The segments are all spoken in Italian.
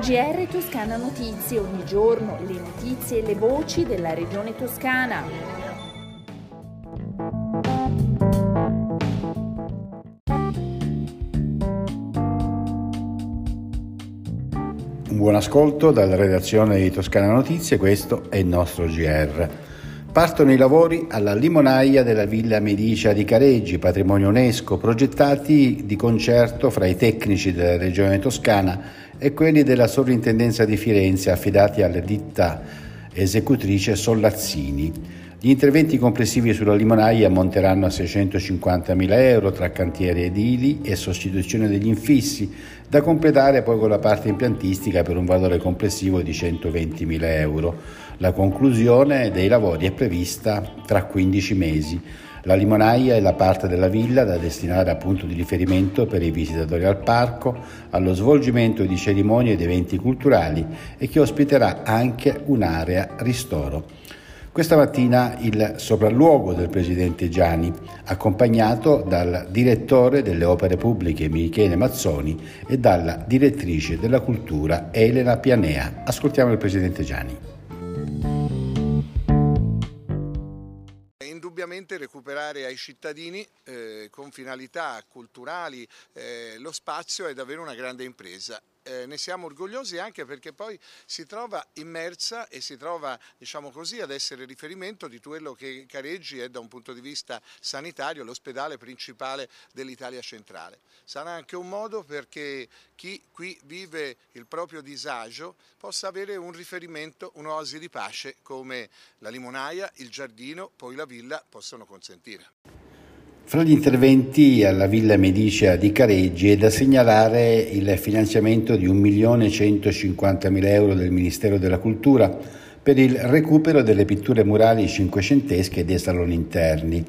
GR Toscana Notizie, ogni giorno le notizie e le voci della regione toscana. Un buon ascolto dalla redazione di Toscana Notizie, questo è il nostro GR. Partono i lavori alla limonaia della Villa Medicia di Careggi, patrimonio UNESCO, progettati di concerto fra i tecnici della regione toscana e quelli della Sovrintendenza di Firenze affidati alla ditta esecutrice Sollazzini. Gli interventi complessivi sulla limonaia ammonteranno a 650.000 euro tra cantieri edili e sostituzione degli infissi, da completare poi con la parte impiantistica per un valore complessivo di 120.000 euro. La conclusione dei lavori è prevista tra 15 mesi. La limonaia è la parte della villa da destinare a punto di riferimento per i visitatori al parco, allo svolgimento di cerimonie ed eventi culturali e che ospiterà anche un'area ristoro. Questa mattina il sopralluogo del presidente Gianni, accompagnato dal direttore delle opere pubbliche Michele Mazzoni e dalla direttrice della cultura Elena Pianea. Ascoltiamo il presidente Gianni. indubbiamente recuperare ai cittadini eh, con finalità culturali eh, lo spazio è davvero una grande impresa eh, ne siamo orgogliosi anche perché poi si trova immersa e si trova diciamo così, ad essere riferimento di quello che Careggi è da un punto di vista sanitario l'ospedale principale dell'Italia centrale. Sarà anche un modo perché chi qui vive il proprio disagio possa avere un riferimento, un'oasi di pace come la limonaia, il giardino, poi la villa possono consentire. Fra gli interventi alla Villa Medicea di Careggi è da segnalare il finanziamento di 1.150.000 euro del Ministero della Cultura per il recupero delle pitture murali cinquecentesche dei saloni interni.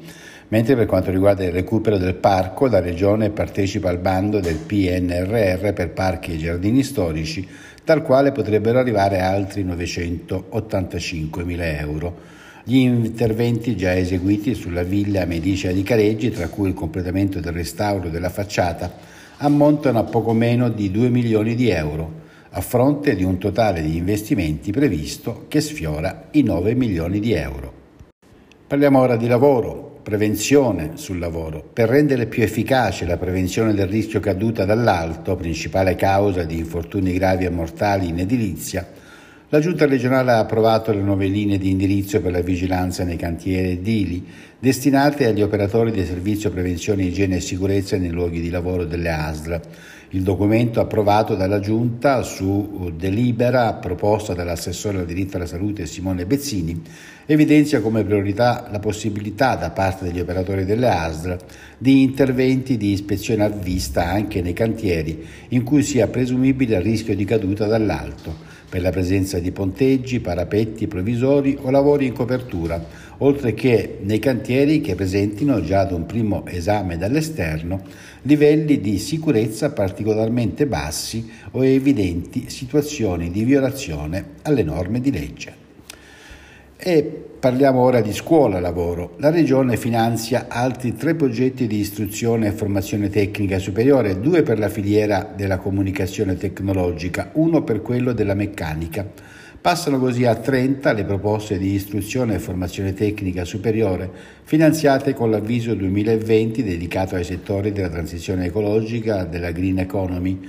Mentre per quanto riguarda il recupero del parco, la Regione partecipa al bando del PNRR per parchi e giardini storici, dal quale potrebbero arrivare altri 985.000 euro. Gli interventi già eseguiti sulla villa Medicea di Careggi, tra cui il completamento del restauro della facciata, ammontano a poco meno di 2 milioni di euro, a fronte di un totale di investimenti previsto che sfiora i 9 milioni di euro. Parliamo ora di lavoro, prevenzione sul lavoro. Per rendere più efficace la prevenzione del rischio caduta dall'alto, principale causa di infortuni gravi e mortali in edilizia, la Giunta regionale ha approvato le nuove linee di indirizzo per la vigilanza nei cantieri edili, destinate agli operatori del servizio prevenzione, igiene e sicurezza nei luoghi di lavoro delle ASL. Il documento approvato dalla Giunta su delibera proposta dall'assessore al diritto alla salute Simone Bezzini evidenzia come priorità la possibilità da parte degli operatori delle ASL di interventi di ispezione a vista anche nei cantieri in cui sia presumibile il rischio di caduta dall'alto per la presenza di ponteggi, parapetti provvisori o lavori in copertura, oltre che nei cantieri che presentino già ad un primo esame dall'esterno livelli di sicurezza particolarmente bassi o evidenti situazioni di violazione alle norme di legge. E parliamo ora di scuola lavoro. La Regione finanzia altri tre progetti di istruzione e formazione tecnica superiore, due per la filiera della comunicazione tecnologica, uno per quello della meccanica. Passano così a 30 le proposte di istruzione e formazione tecnica superiore finanziate con l'avviso 2020 dedicato ai settori della transizione ecologica, della green economy,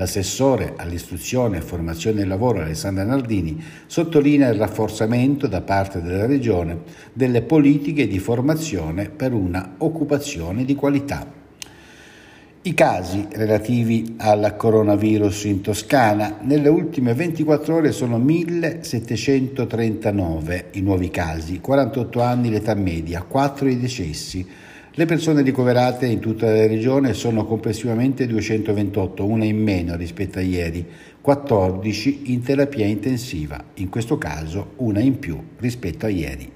L'assessore all'istruzione e formazione del lavoro Alessandra Nardini sottolinea il rafforzamento da parte della Regione delle politiche di formazione per una occupazione di qualità. I casi relativi al coronavirus in Toscana nelle ultime 24 ore sono 1739 i nuovi casi, 48 anni l'età media, 4 i decessi. Le persone ricoverate in tutta la regione sono complessivamente 228, una in meno rispetto a ieri, 14 in terapia intensiva, in questo caso una in più rispetto a ieri.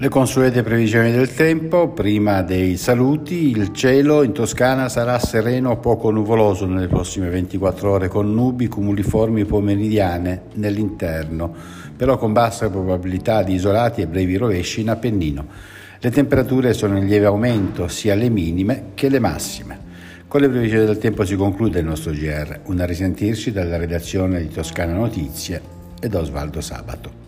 Le consuete previsioni del tempo, prima dei saluti, il cielo in Toscana sarà sereno o poco nuvoloso nelle prossime 24 ore con nubi cumuliformi pomeridiane nell'interno, però con bassa probabilità di isolati e brevi rovesci in Appennino. Le temperature sono in lieve aumento sia le minime che le massime. Con le previsioni del tempo si conclude il nostro GR, un a risentirci dalla redazione di Toscana Notizie ed Osvaldo Sabato.